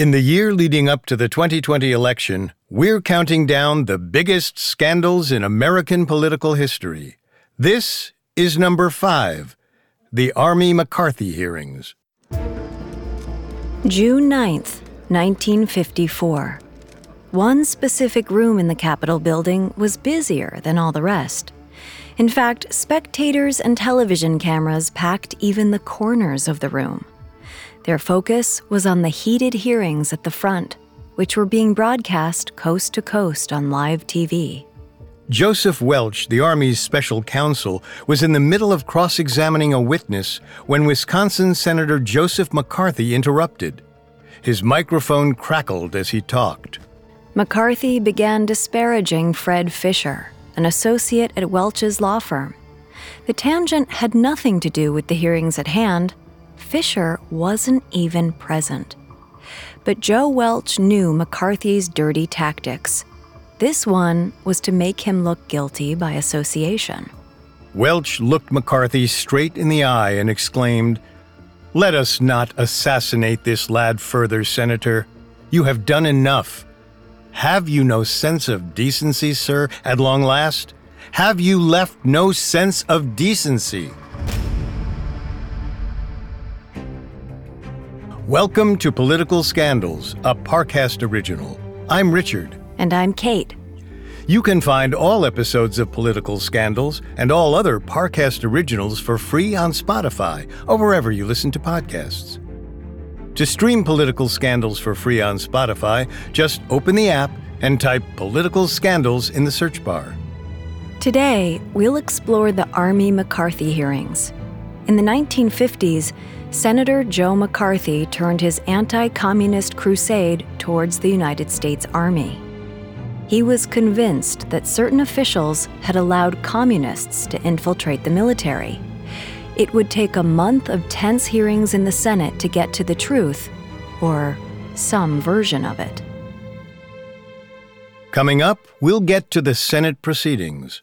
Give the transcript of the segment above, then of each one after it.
In the year leading up to the 2020 election, we're counting down the biggest scandals in American political history. This is number five the Army McCarthy hearings. June 9th, 1954. One specific room in the Capitol building was busier than all the rest. In fact, spectators and television cameras packed even the corners of the room. Their focus was on the heated hearings at the front, which were being broadcast coast to coast on live TV. Joseph Welch, the Army's special counsel, was in the middle of cross examining a witness when Wisconsin Senator Joseph McCarthy interrupted. His microphone crackled as he talked. McCarthy began disparaging Fred Fisher, an associate at Welch's law firm. The tangent had nothing to do with the hearings at hand. Fisher wasn't even present. But Joe Welch knew McCarthy's dirty tactics. This one was to make him look guilty by association. Welch looked McCarthy straight in the eye and exclaimed, Let us not assassinate this lad further, Senator. You have done enough. Have you no sense of decency, sir, at long last? Have you left no sense of decency? Welcome to Political Scandals, a Parcast original. I'm Richard. And I'm Kate. You can find all episodes of Political Scandals and all other Parcast originals for free on Spotify or wherever you listen to podcasts. To stream Political Scandals for free on Spotify, just open the app and type Political Scandals in the search bar. Today, we'll explore the Army McCarthy hearings. In the 1950s, Senator Joe McCarthy turned his anti communist crusade towards the United States Army. He was convinced that certain officials had allowed communists to infiltrate the military. It would take a month of tense hearings in the Senate to get to the truth, or some version of it. Coming up, we'll get to the Senate proceedings.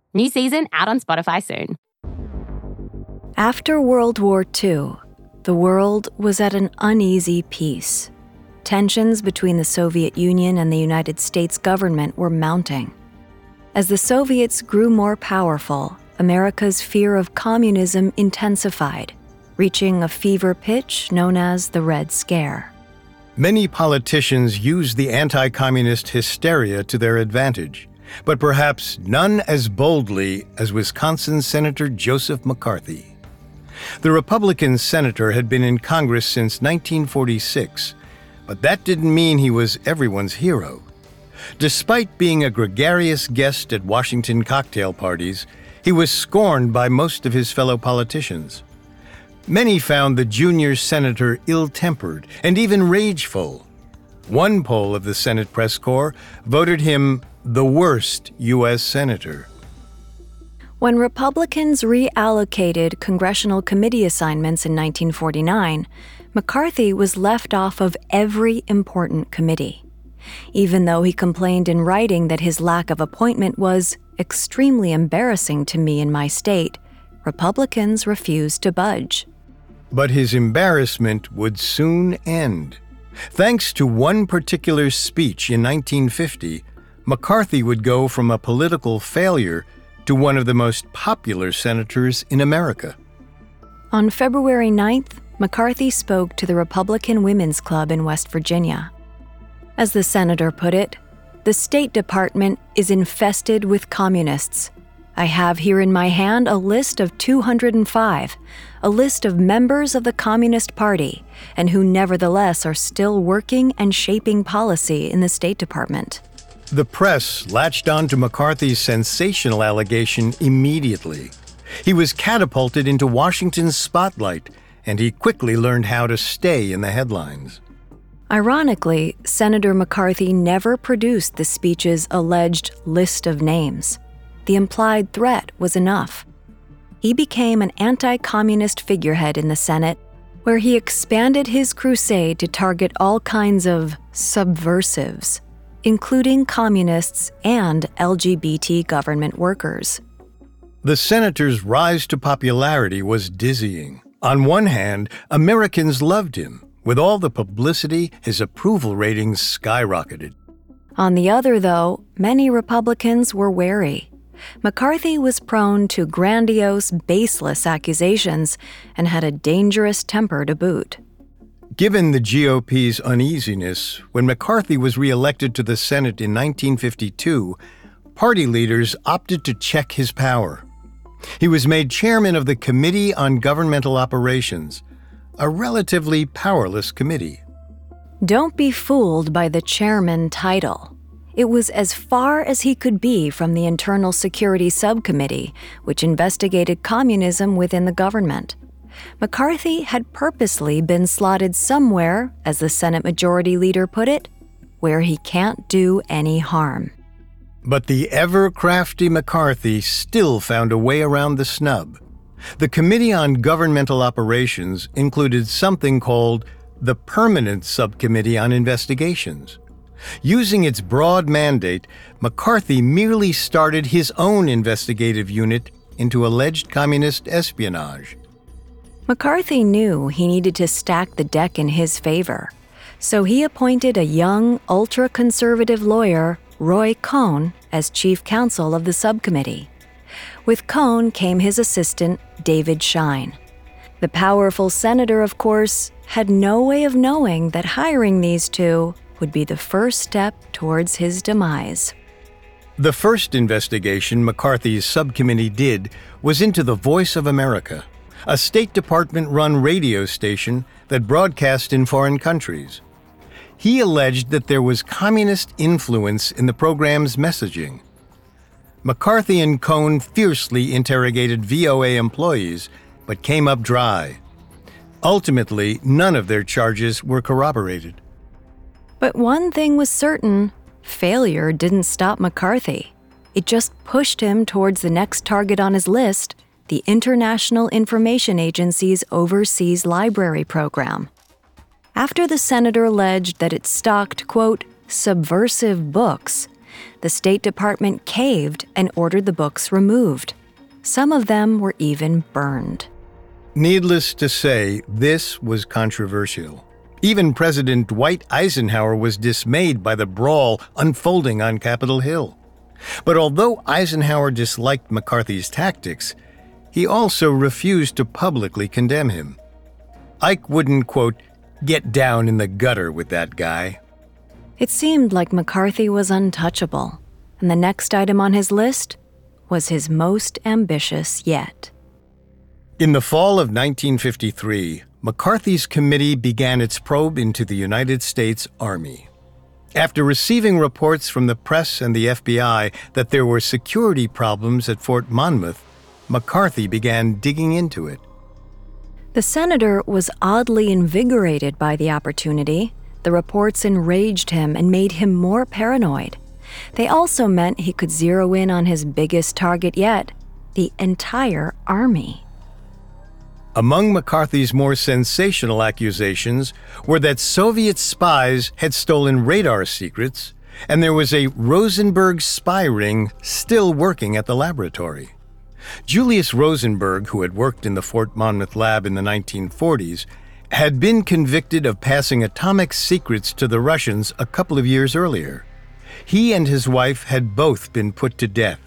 New season out on Spotify soon. After World War II, the world was at an uneasy peace. Tensions between the Soviet Union and the United States government were mounting. As the Soviets grew more powerful, America's fear of communism intensified, reaching a fever pitch known as the Red Scare. Many politicians used the anti communist hysteria to their advantage but perhaps none as boldly as Wisconsin Senator Joseph McCarthy. The Republican senator had been in Congress since 1946, but that didn't mean he was everyone's hero. Despite being a gregarious guest at Washington cocktail parties, he was scorned by most of his fellow politicians. Many found the junior senator ill tempered and even rageful. One poll of the Senate press corps voted him the worst U.S. Senator. When Republicans reallocated congressional committee assignments in 1949, McCarthy was left off of every important committee. Even though he complained in writing that his lack of appointment was extremely embarrassing to me in my state, Republicans refused to budge. But his embarrassment would soon end. Thanks to one particular speech in 1950, McCarthy would go from a political failure to one of the most popular senators in America. On February 9th, McCarthy spoke to the Republican Women's Club in West Virginia. As the senator put it, the State Department is infested with communists. I have here in my hand a list of 205, a list of members of the Communist Party, and who nevertheless are still working and shaping policy in the State Department. The press latched on to McCarthy's sensational allegation immediately. He was catapulted into Washington's spotlight, and he quickly learned how to stay in the headlines. Ironically, Senator McCarthy never produced the speech's alleged list of names. The implied threat was enough. He became an anti communist figurehead in the Senate, where he expanded his crusade to target all kinds of subversives, including communists and LGBT government workers. The senator's rise to popularity was dizzying. On one hand, Americans loved him. With all the publicity, his approval ratings skyrocketed. On the other, though, many Republicans were wary. McCarthy was prone to grandiose, baseless accusations and had a dangerous temper to boot. Given the GOP's uneasiness, when McCarthy was reelected to the Senate in 1952, party leaders opted to check his power. He was made chairman of the Committee on Governmental Operations, a relatively powerless committee. Don't be fooled by the chairman title. It was as far as he could be from the Internal Security Subcommittee, which investigated communism within the government. McCarthy had purposely been slotted somewhere, as the Senate Majority Leader put it, where he can't do any harm. But the ever crafty McCarthy still found a way around the snub. The Committee on Governmental Operations included something called the Permanent Subcommittee on Investigations. Using its broad mandate, McCarthy merely started his own investigative unit into alleged communist espionage. McCarthy knew he needed to stack the deck in his favor, so he appointed a young, ultra conservative lawyer Roy Cohn as chief counsel of the subcommittee. With Cohn came his assistant, David Schine. The powerful senator, of course, had no way of knowing that hiring these two would be the first step towards his demise. The first investigation McCarthy's subcommittee did was into the Voice of America, a State Department run radio station that broadcast in foreign countries. He alleged that there was communist influence in the program's messaging. McCarthy and Cohn fiercely interrogated VOA employees, but came up dry. Ultimately, none of their charges were corroborated. But one thing was certain failure didn't stop McCarthy. It just pushed him towards the next target on his list the International Information Agency's Overseas Library Program after the senator alleged that it stocked, quote, subversive books, the State Department caved and ordered the books removed. Some of them were even burned. Needless to say, this was controversial. Even President Dwight Eisenhower was dismayed by the brawl unfolding on Capitol Hill. But although Eisenhower disliked McCarthy's tactics, he also refused to publicly condemn him. Ike wouldn't, quote, get down in the gutter with that guy. It seemed like McCarthy was untouchable, and the next item on his list was his most ambitious yet. In the fall of 1953, McCarthy's committee began its probe into the United States Army. After receiving reports from the press and the FBI that there were security problems at Fort Monmouth, McCarthy began digging into it. The senator was oddly invigorated by the opportunity. The reports enraged him and made him more paranoid. They also meant he could zero in on his biggest target yet the entire army. Among McCarthy's more sensational accusations were that Soviet spies had stolen radar secrets, and there was a Rosenberg spy ring still working at the laboratory. Julius Rosenberg, who had worked in the Fort Monmouth lab in the 1940s, had been convicted of passing atomic secrets to the Russians a couple of years earlier. He and his wife had both been put to death,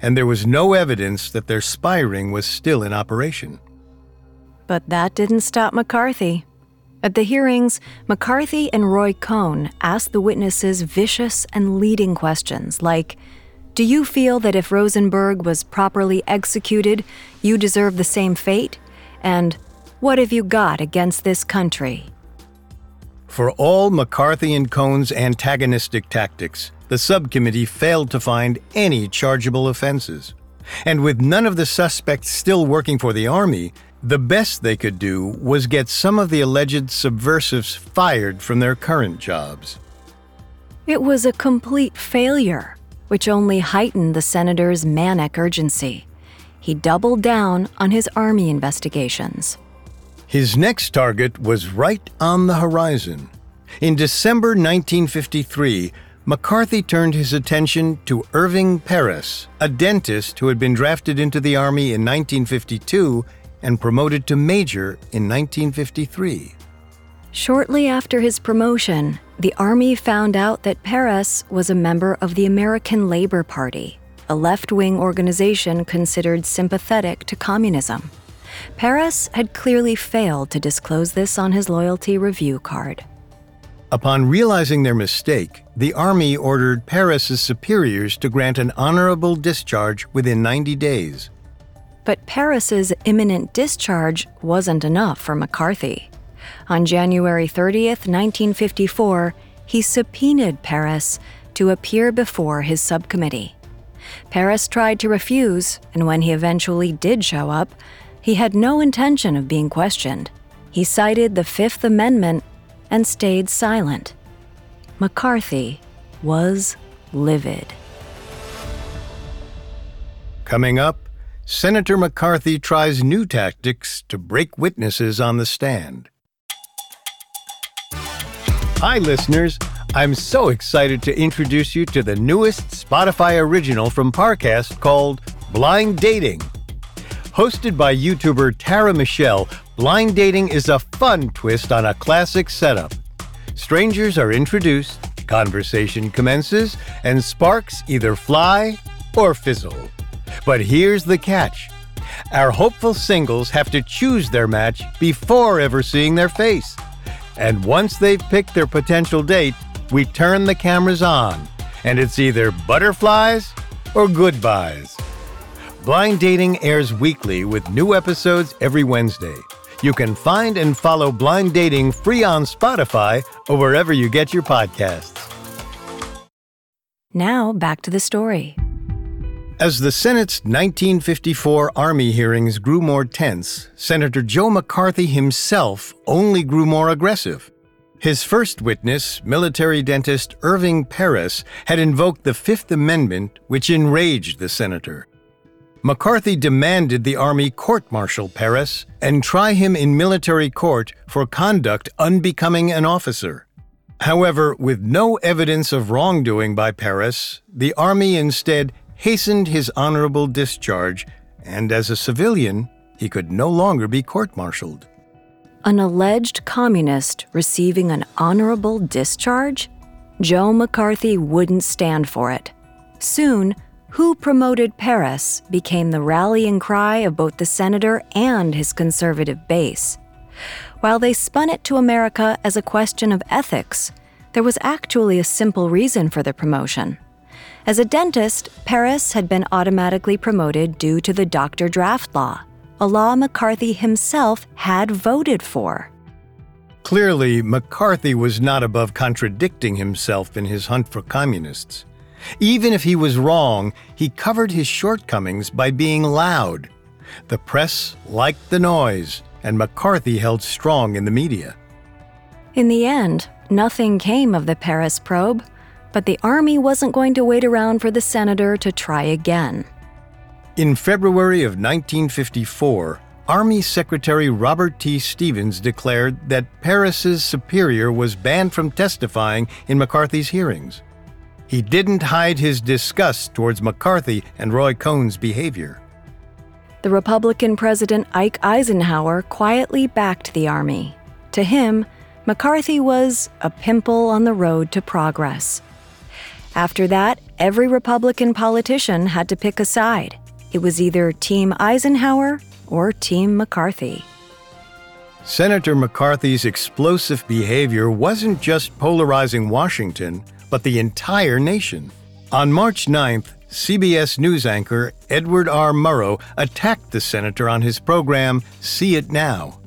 and there was no evidence that their spy ring was still in operation. But that didn't stop McCarthy. At the hearings, McCarthy and Roy Cohn asked the witnesses vicious and leading questions like do you feel that if Rosenberg was properly executed, you deserve the same fate? And what have you got against this country? For all McCarthy and Cohn's antagonistic tactics, the subcommittee failed to find any chargeable offenses. And with none of the suspects still working for the Army, The best they could do was get some of the alleged subversives fired from their current jobs. It was a complete failure, which only heightened the senator's manic urgency. He doubled down on his army investigations. His next target was right on the horizon. In December 1953, McCarthy turned his attention to Irving Peress, a dentist who had been drafted into the Army in 1952 and promoted to major in 1953. Shortly after his promotion, the Army found out that Peress was a member of the American Labor Party, a left wing organization considered sympathetic to communism. Peress had clearly failed to disclose this on his loyalty review card. Upon realizing their mistake, the Army ordered Peress's superiors to grant an honorable discharge within 90 days. But Peress's imminent discharge wasn't enough for McCarthy. On January 30th, 1954, he subpoenaed Peress to appear before his subcommittee. Peress tried to refuse, and when he eventually did show up, he had no intention of being questioned. He cited the Fifth Amendment and stayed silent. McCarthy was livid. Coming up, Senator McCarthy tries new tactics to break witnesses on the stand. Hi, listeners. I'm so excited to introduce you to the newest Spotify original from Parcast called Blind Dating. Hosted by YouTuber Tara Michelle, Blind Dating is a fun twist on a classic setup. Strangers are introduced, conversation commences, and sparks either fly or fizzle. But here's the catch our hopeful singles have to choose their match before ever seeing their face. And once they've picked their potential date, we turn the cameras on, and it's either butterflies or goodbyes. Blind Dating airs weekly with new episodes every Wednesday. You can find and follow Blind Dating free on Spotify or wherever you get your podcasts. Now, back to the story. As the Senate's 1954 Army hearings grew more tense, Senator Joe McCarthy himself only grew more aggressive. His first witness, military dentist Irving Peress, had invoked the Fifth Amendment, which enraged the senator. McCarthy demanded the Army court martial Peress and try him in military court for conduct unbecoming an officer. However, with no evidence of wrongdoing by Peress, the Army instead hastened his honorable discharge, and as a civilian, he could no longer be court martialed. An alleged communist receiving an honorable discharge? Joe McCarthy wouldn't stand for it. Soon, who promoted Peress became the rallying cry of both the senator and his conservative base. While they spun it to America as a question of ethics, there was actually a simple reason for the promotion. As a dentist, Peress had been automatically promoted due to the doctor draft law, a law McCarthy himself had voted for. Clearly, McCarthy was not above contradicting himself in his hunt for communists. Even if he was wrong, he covered his shortcomings by being loud. The press liked the noise, and McCarthy held strong in the media. In the end, nothing came of the Peress probe, but the Army wasn't going to wait around for the senator to try again. In February of 1954, Army Secretary Robert T. Stevens declared that Peress's superior was banned from testifying in McCarthy's hearings. He didn't hide his disgust towards McCarthy and Roy Cohn's behavior. The Republican President Ike Eisenhower quietly backed the Army. To him, McCarthy was a pimple on the road to progress. After that, every Republican politician had to pick a side. It was either Team Eisenhower or Team McCarthy. Senator McCarthy's explosive behavior wasn't just polarizing Washington, but the entire nation. On March 9th, CBS News anchor Edward R. Murrow attacked the senator on his program See It Now.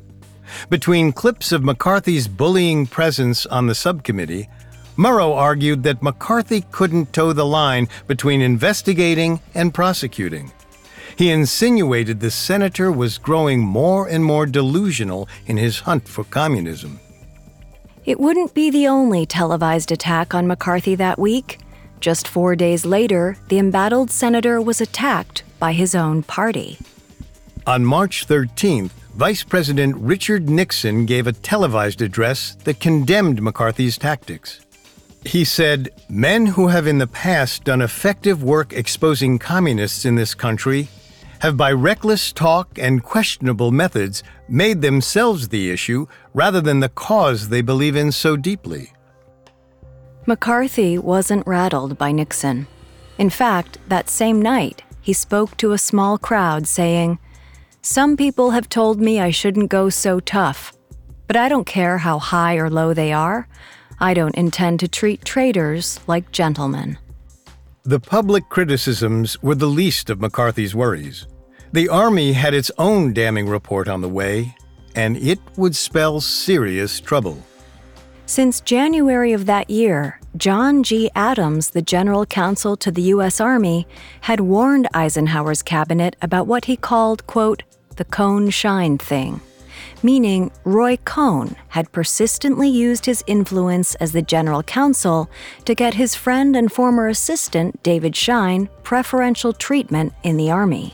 Between clips of McCarthy's bullying presence on the subcommittee Murrow argued that McCarthy couldn't toe the line between investigating and prosecuting. He insinuated the senator was growing more and more delusional in his hunt for communism. It wouldn't be the only televised attack on McCarthy that week. Just four days later, the embattled senator was attacked by his own party. On March 13th, Vice President Richard Nixon gave a televised address that condemned McCarthy's tactics. He said, Men who have in the past done effective work exposing communists in this country have, by reckless talk and questionable methods, made themselves the issue rather than the cause they believe in so deeply. McCarthy wasn't rattled by Nixon. In fact, that same night, he spoke to a small crowd saying, Some people have told me I shouldn't go so tough, but I don't care how high or low they are. I don't intend to treat traitors like gentlemen. The public criticisms were the least of McCarthy's worries. The Army had its own damning report on the way, and it would spell serious trouble. Since January of that year, John G. Adams, the general counsel to the U.S. Army, had warned Eisenhower's cabinet about what he called, quote, the Cohn Schine thing, meaning Roy Cohn had persistently used his influence as the general counsel to get his friend and former assistant, David Schine, preferential treatment in the Army.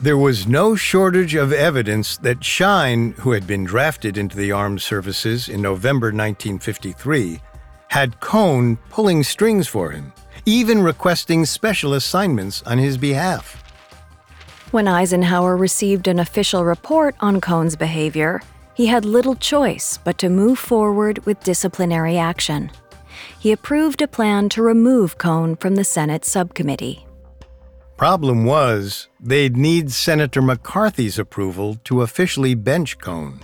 There was no shortage of evidence that Schine, who had been drafted into the armed services in November 1953, had Cohn pulling strings for him, even requesting special assignments on his behalf. When Eisenhower received an official report on Cohn's behavior, he had little choice but to move forward with disciplinary action. He approved a plan to remove Cohn from the Senate subcommittee. Problem was, they'd need Senator McCarthy's approval to officially bench Cohn.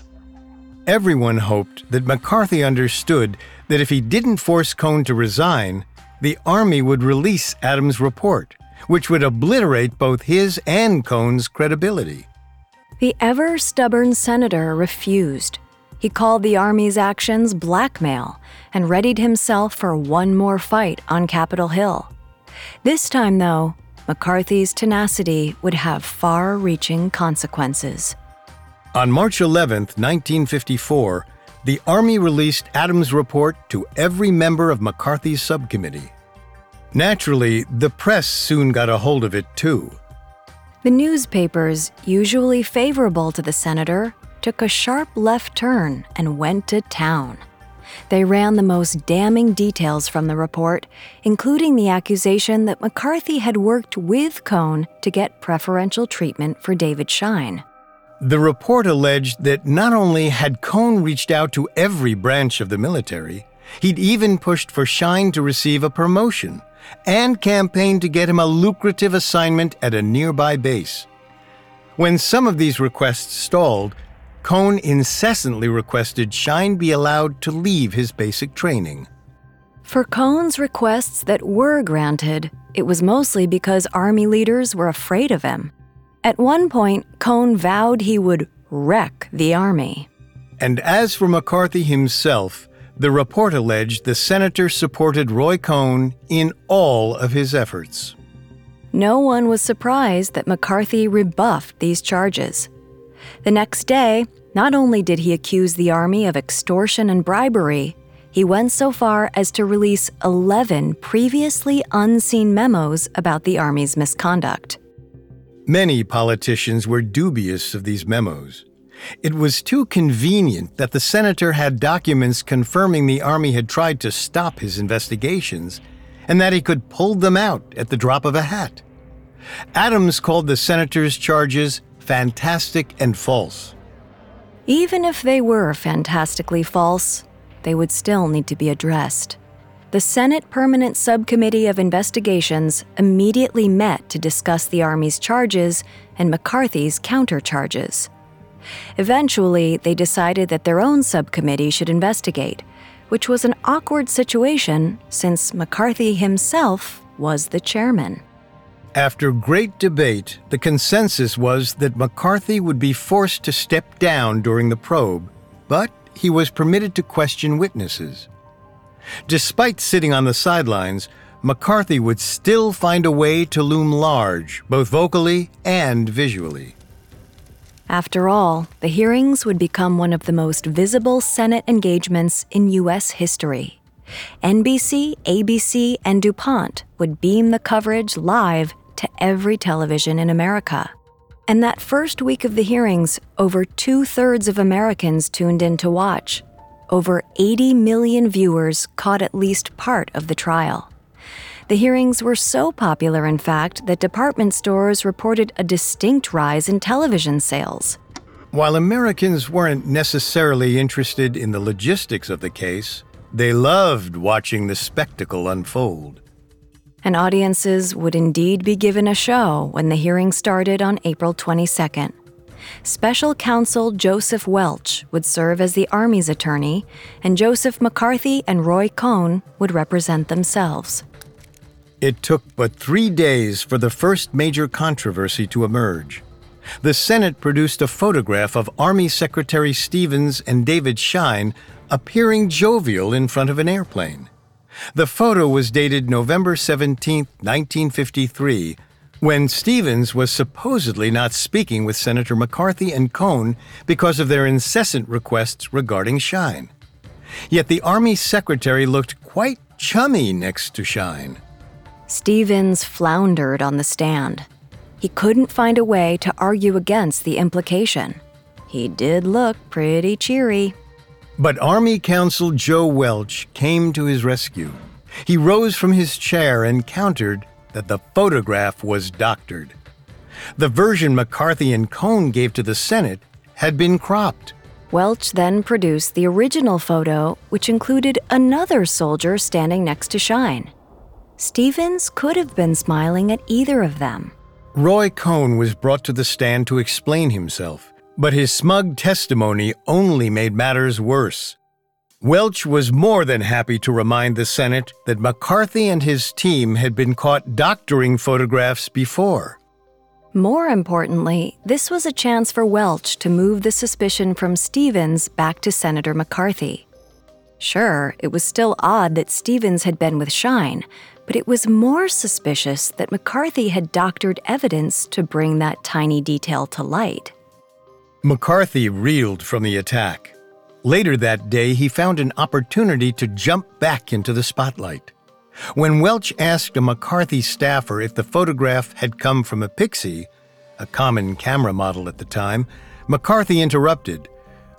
Everyone hoped that McCarthy understood that if he didn't force Cohn to resign, the Army would release Adams' report, which would obliterate both his and Cohn's credibility. The ever stubborn senator refused. He called the Army's actions blackmail and readied himself for one more fight on Capitol Hill. This time, though, McCarthy's tenacity would have far reaching consequences. On March 11, 1954, the Army released Adams' report to every member of McCarthy's subcommittee. Naturally, the press soon got a hold of it too. The newspapers, usually favorable to the senator, took a sharp left turn and went to town. They ran the most damning details from the report, including the accusation that McCarthy had worked with Cohn to get preferential treatment for David Schine. The report alleged that not only had Cohn reached out to every branch of the military, he'd even pushed for Schine to receive a promotion and campaigned to get him a lucrative assignment at a nearby base. When some of these requests stalled, Cohn incessantly requested Schine be allowed to leave his basic training. For Cohn's requests that were granted, it was mostly because Army leaders were afraid of him. At one point, Cohn vowed he would wreck the Army. And as for McCarthy himself, the report alleged the senator supported Roy Cohn in all of his efforts. No one was surprised that McCarthy rebuffed these charges. The next day, not only did he accuse the Army of extortion and bribery, he went so far as to release 11 previously unseen memos about the Army's misconduct. Many politicians were dubious of these memos. It was too convenient that the senator had documents confirming the Army had tried to stop his investigations and that he could pull them out at the drop of a hat. Adams called the senator's charges fantastic and false. Even if they were fantastically false, they would still need to be addressed. The Senate Permanent Subcommittee of Investigations immediately met to discuss the Army's charges and McCarthy's countercharges. Eventually, they decided that their own subcommittee should investigate, which was an awkward situation since McCarthy himself was the chairman. After great debate, the consensus was that McCarthy would be forced to step down during the probe, but he was permitted to question witnesses. Despite sitting on the sidelines, McCarthy would still find a way to loom large, both vocally and visually. After all, the hearings would become one of the most visible Senate engagements in U.S. history. NBC, ABC, and DuMont would beam the coverage live to every television in America. And that first week of the hearings, over two thirds of Americans tuned in to watch. Over 80 million viewers caught at least part of the trial. The hearings were so popular, in fact, that department stores reported a distinct rise in television sales. While Americans weren't necessarily interested in the logistics of the case, they loved watching the spectacle unfold. And audiences would indeed be given a show when the hearing started on April 22nd. Special counsel Joseph Welch would serve as the Army's attorney, and Joseph McCarthy and Roy Cohn would represent themselves. It took but three days for the first major controversy to emerge. The Senate produced a photograph of Army Secretary Stevens and David Schine appearing jovial in front of an airplane. The photo was dated November 17, 1953, when Stevens was supposedly not speaking with Senator McCarthy and Cohn because of their incessant requests regarding Schine. Yet the Army Secretary looked quite chummy next to Schine. Stevens floundered on the stand. He couldn't find a way to argue against the implication. He did look pretty cheery. But Army Counsel Joe Welch came to his rescue. He rose from his chair and countered that the photograph was doctored. The version McCarthy and Cohn gave to the Senate had been cropped. Welch then produced the original photo, which included another soldier standing next to Schine. Stevens could have been smiling at either of them. Roy Cohn was brought to the stand to explain himself, but his smug testimony only made matters worse. Welch was more than happy to remind the Senate that McCarthy and his team had been caught doctoring photographs before. More importantly, this was a chance for Welch to move the suspicion from Stevens back to Senator McCarthy. Sure, it was still odd that Stevens had been with Schine, but it was more suspicious that McCarthy had doctored evidence to bring that tiny detail to light. McCarthy reeled from the attack. Later that day, he found an opportunity to jump back into the spotlight. When Welch asked a McCarthy staffer if the photograph had come from a Pixie, a common camera model at the time, McCarthy interrupted.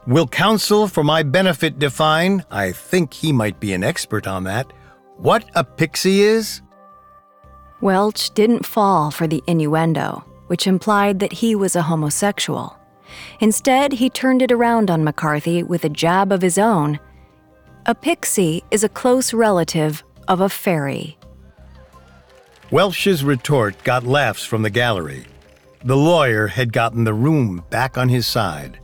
Will counsel for my benefit define? I think he might be an expert on that what a pixie is? Welch didn't fall for the innuendo, which implied that he was a homosexual. Instead, he turned it around on McCarthy with a jab of his own. A pixie is a close relative of a fairy. Welch's retort got laughs from the gallery. The lawyer had gotten the room back on his side.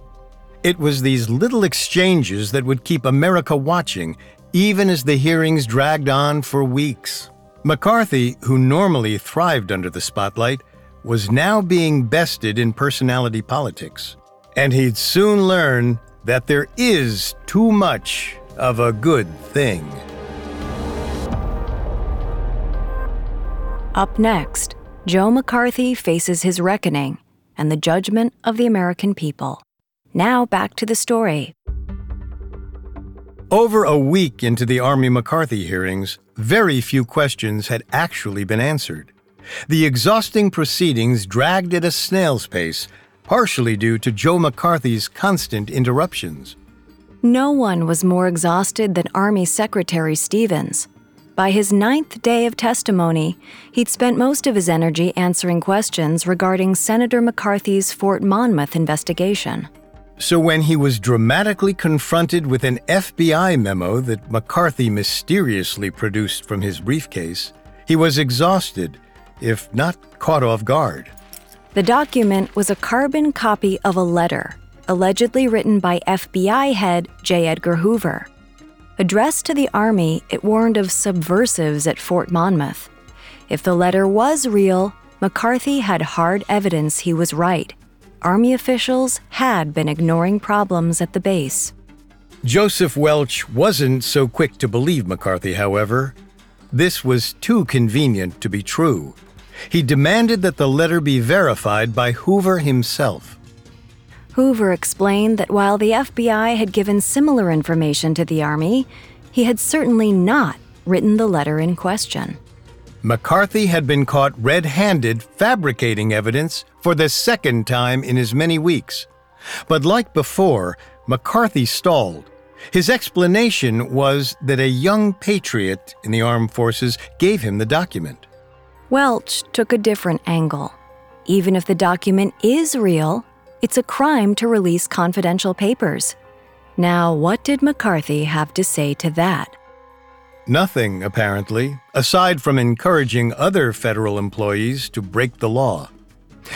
It was these little exchanges that would keep America watching even as the hearings dragged on for weeks. McCarthy, who normally thrived under the spotlight, was now being bested in personality politics. And he'd soon learn that there is too much of a good thing. Up next, Joe McCarthy faces his reckoning and the judgment of the American people. Now back to the story. Over a week into the Army McCarthy hearings, very few questions had actually been answered. The exhausting proceedings dragged at a snail's pace, partially due to Joe McCarthy's constant interruptions. No one was more exhausted than Army Secretary Stevens. By his ninth day of testimony, he'd spent most of his energy answering questions regarding Senator McCarthy's Fort Monmouth investigation. So, when he was dramatically confronted with an FBI memo that McCarthy mysteriously produced from his briefcase, he was exhausted, if not caught off guard. The document was a carbon copy of a letter, allegedly written by FBI head J. Edgar Hoover. Addressed to the Army, it warned of subversives at Fort Monmouth. If the letter was real, McCarthy had hard evidence he was right Army officials had been ignoring problems at the base. Joseph Welch wasn't so quick to believe McCarthy, however. This was too convenient to be true. He demanded that the letter be verified by Hoover himself. Hoover explained that while the FBI had given similar information to the Army, he had certainly not written the letter in question. McCarthy had been caught red handed fabricating evidence for the second time in as many weeks. But like before, McCarthy stalled. His explanation was that a young patriot in the armed forces gave him the document. Welch took a different angle. Even if the document is real, it's a crime to release confidential papers. Now, what did McCarthy have to say to that? Nothing, apparently, aside from encouraging other federal employees to break the law.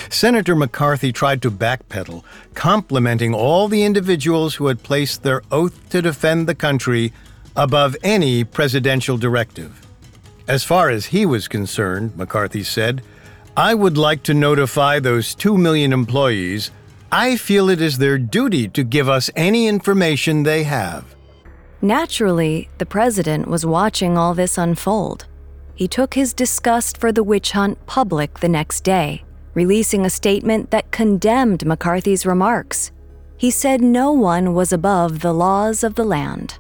Senator McCarthy tried to backpedal, complimenting all the individuals who had placed their oath to defend the country above any presidential directive. As far as he was concerned, McCarthy said, I would like to notify those two million employees I feel it is their duty to give us any information they have. Naturally, the president was watching all this unfold. He took his disgust for the witch hunt public the next day releasing a statement that condemned McCarthy's remarks. He said no one was above the laws of the land.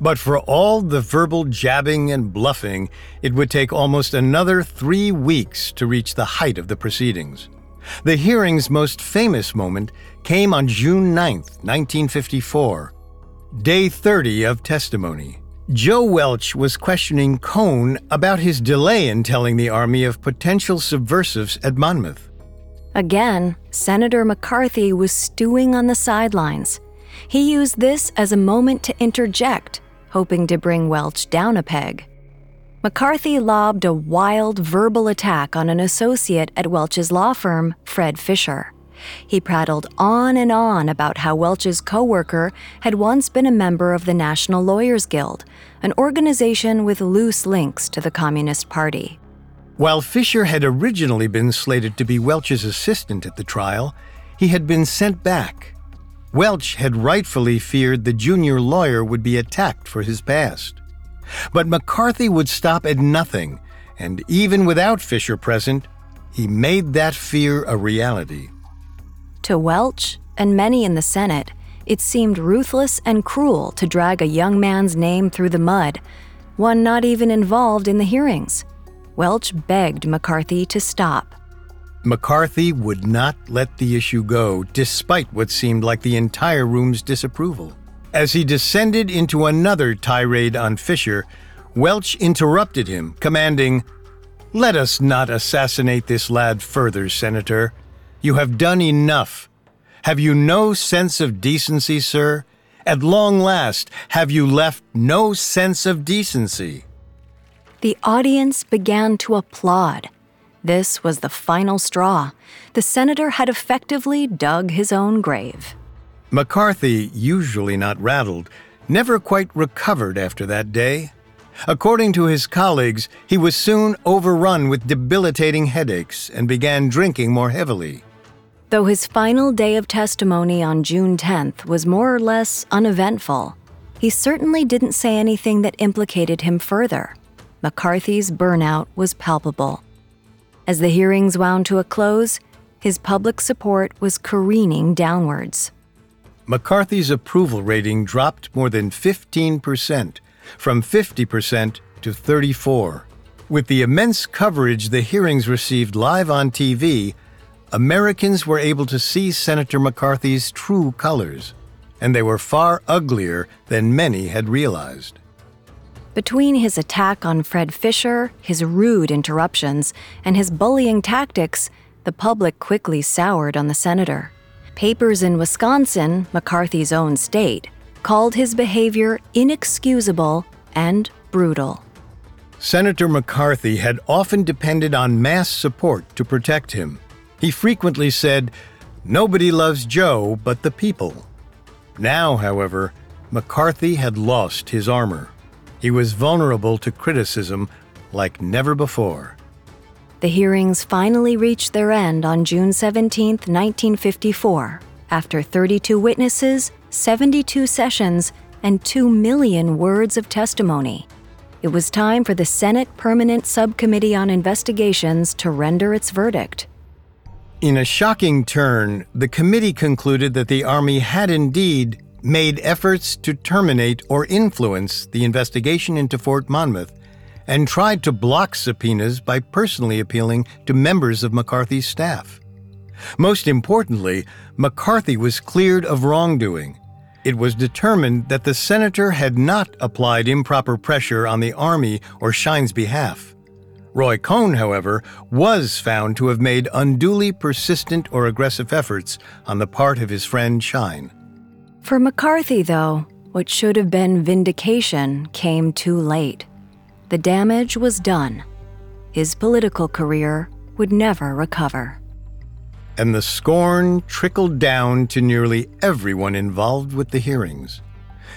But for all the verbal jabbing and bluffing, it would take almost another three weeks to reach the height of the proceedings. The hearing's most famous moment came on June 9, 1954, day 30 of testimony. Joe Welch was questioning Cohn about his delay in telling the Army of potential subversives at Monmouth. Again, Senator McCarthy was stewing on the sidelines. He used this as a moment to interject, hoping to bring Welch down a peg. McCarthy lobbed a wild verbal attack on an associate at Welch's law firm, Fred Fisher. He prattled on and on about how Welch's coworker had once been a member of the National Lawyers Guild, an organization with loose links to the Communist Party. While Fisher had originally been slated to be Welch's assistant at the trial, he had been sent back. Welch had rightfully feared the junior lawyer would be attacked for his past. But McCarthy would stop at nothing, and even without Fisher present, he made that fear a reality. To Welch and many in the Senate, it seemed ruthless and cruel to drag a young man's name through the mud, one not even involved in the hearings. Welch begged McCarthy to stop. McCarthy would not let the issue go, despite what seemed like the entire room's disapproval. As he descended into another tirade on Fisher, Welch interrupted him, commanding, Let us not assassinate this lad further, Senator. You have done enough. Have you no sense of decency, sir? At long last, have you left no sense of decency? The audience began to applaud. This was the final straw. The senator had effectively dug his own grave. McCarthy, usually not rattled, never quite recovered after that day. According to his colleagues, he was soon overrun with debilitating headaches and began drinking more heavily. Though his final day of testimony on June 10th was more or less uneventful, he certainly didn't say anything that implicated him further. McCarthy's burnout was palpable. As the hearings wound to a close, his public support was careening downwards. McCarthy's approval rating dropped more than 15%, from 50% to 34. With the immense coverage the hearings received live on TV, Americans were able to see Senator McCarthy's true colors, and they were far uglier than many had realized. Between his attack on Fred Fisher, his rude interruptions, and his bullying tactics, the public quickly soured on the senator. Papers in Wisconsin, McCarthy's own state, called his behavior inexcusable and brutal. Senator McCarthy had often depended on mass support to protect him. He frequently said, Nobody loves Joe but the people. Now, however, McCarthy had lost his armor. He was vulnerable to criticism like never before. The hearings finally reached their end on June 17, 1954, after 32 witnesses, 72 sessions, and 2 million words of testimony. It was time for the Senate Permanent Subcommittee on Investigations to render its verdict. In a shocking turn, the committee concluded that the Army had indeed made efforts to terminate or influence the investigation into Fort Monmouth and tried to block subpoenas by personally appealing to members of McCarthy's staff. Most importantly, McCarthy was cleared of wrongdoing. It was determined that the senator had not applied improper pressure on the Army or Schine's behalf. Roy Cohn, however, was found to have made unduly persistent or aggressive efforts on the part of his friend Schine. For McCarthy, though, what should have been vindication came too late. The damage was done. His political career would never recover. And the scorn trickled down to nearly everyone involved with the hearings.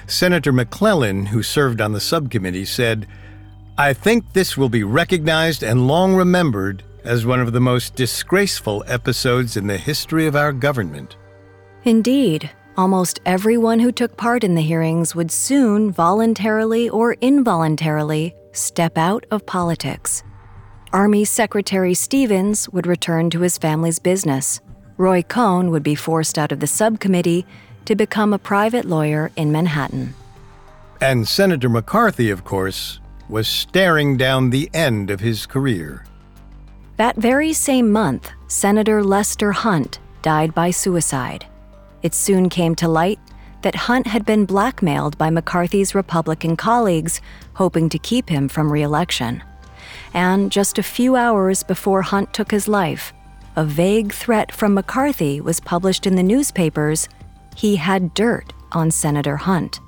Senator McClellan, who served on the subcommittee, said, I think this will be recognized and long remembered as one of the most disgraceful episodes in the history of our government. Indeed, almost everyone who took part in the hearings would soon voluntarily or involuntarily step out of politics. Army Secretary Stevens would return to his family's business. Roy Cohn would be forced out of the subcommittee to become a private lawyer in Manhattan. And Senator McCarthy, of course, was staring down the end of his career. That very same month, Senator Lester Hunt died by suicide. It soon came to light that Hunt had been blackmailed by McCarthy's Republican colleagues, hoping to keep him from reelection. And just a few hours before Hunt took his life, a vague threat from McCarthy was published in the newspapers he had dirt on Senator Hunt.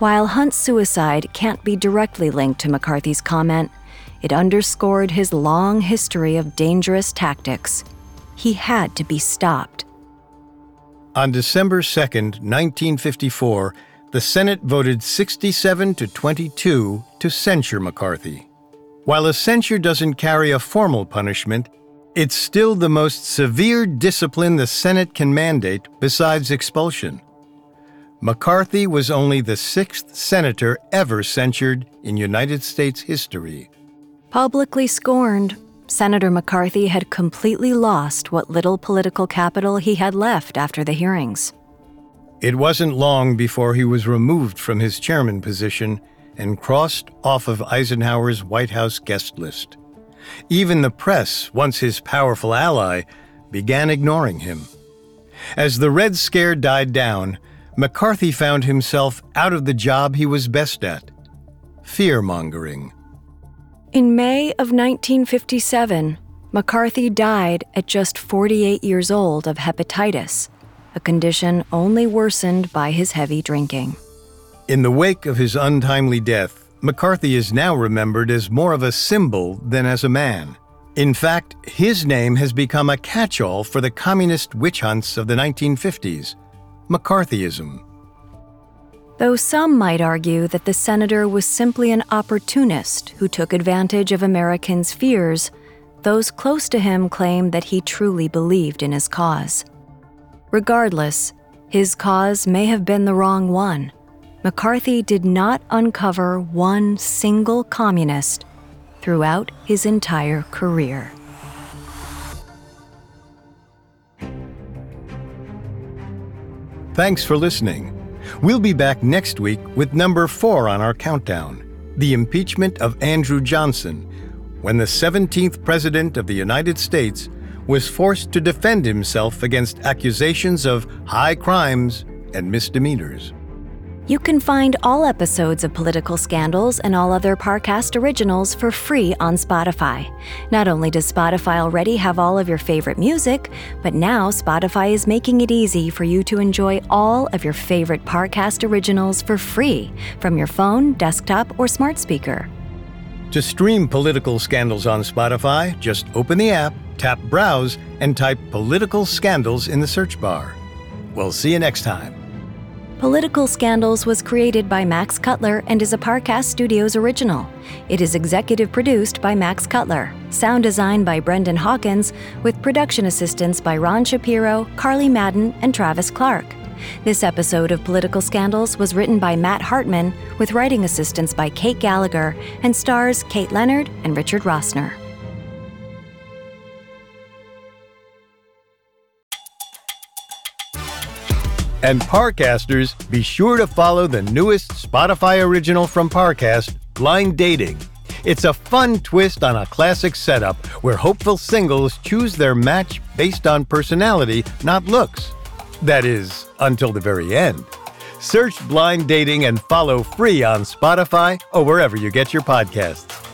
While Hunt's suicide can't be directly linked to McCarthy's comment, it underscored his long history of dangerous tactics. He had to be stopped. On December 2, 1954, the Senate voted 67 to 22 to censure McCarthy. While a censure doesn't carry a formal punishment, it's still the most severe discipline the Senate can mandate besides expulsion. McCarthy was only the sixth senator ever censured in United States history. Publicly scorned, Senator McCarthy had completely lost what little political capital he had left after the hearings. It wasn't long before he was removed from his chairman position and crossed off of Eisenhower's White House guest list. Even the press, once his powerful ally, began ignoring him. As the Red Scare died down, McCarthy found himself out of the job he was best at fear mongering. In May of 1957, McCarthy died at just 48 years old of hepatitis, a condition only worsened by his heavy drinking. In the wake of his untimely death, McCarthy is now remembered as more of a symbol than as a man. In fact, his name has become a catch all for the communist witch hunts of the 1950s. McCarthyism. Though some might argue that the senator was simply an opportunist who took advantage of Americans' fears, those close to him claim that he truly believed in his cause. Regardless, his cause may have been the wrong one. McCarthy did not uncover one single communist throughout his entire career. Thanks for listening. We'll be back next week with number four on our countdown the impeachment of Andrew Johnson, when the 17th President of the United States was forced to defend himself against accusations of high crimes and misdemeanors. You can find all episodes of Political Scandals and all other Parcast originals for free on Spotify. Not only does Spotify already have all of your favorite music, but now Spotify is making it easy for you to enjoy all of your favorite Parcast originals for free from your phone, desktop, or smart speaker. To stream Political Scandals on Spotify, just open the app, tap Browse, and type Political Scandals in the search bar. We'll see you next time. Political Scandals was created by Max Cutler and is a Parcast Studios original. It is executive produced by Max Cutler, sound design by Brendan Hawkins, with production assistance by Ron Shapiro, Carly Madden, and Travis Clark. This episode of Political Scandals was written by Matt Hartman with writing assistance by Kate Gallagher and stars Kate Leonard and Richard Rossner. And Parcasters, be sure to follow the newest Spotify original from Parcast, Blind Dating. It's a fun twist on a classic setup where hopeful singles choose their match based on personality, not looks. That is, until the very end. Search Blind Dating and follow free on Spotify or wherever you get your podcasts.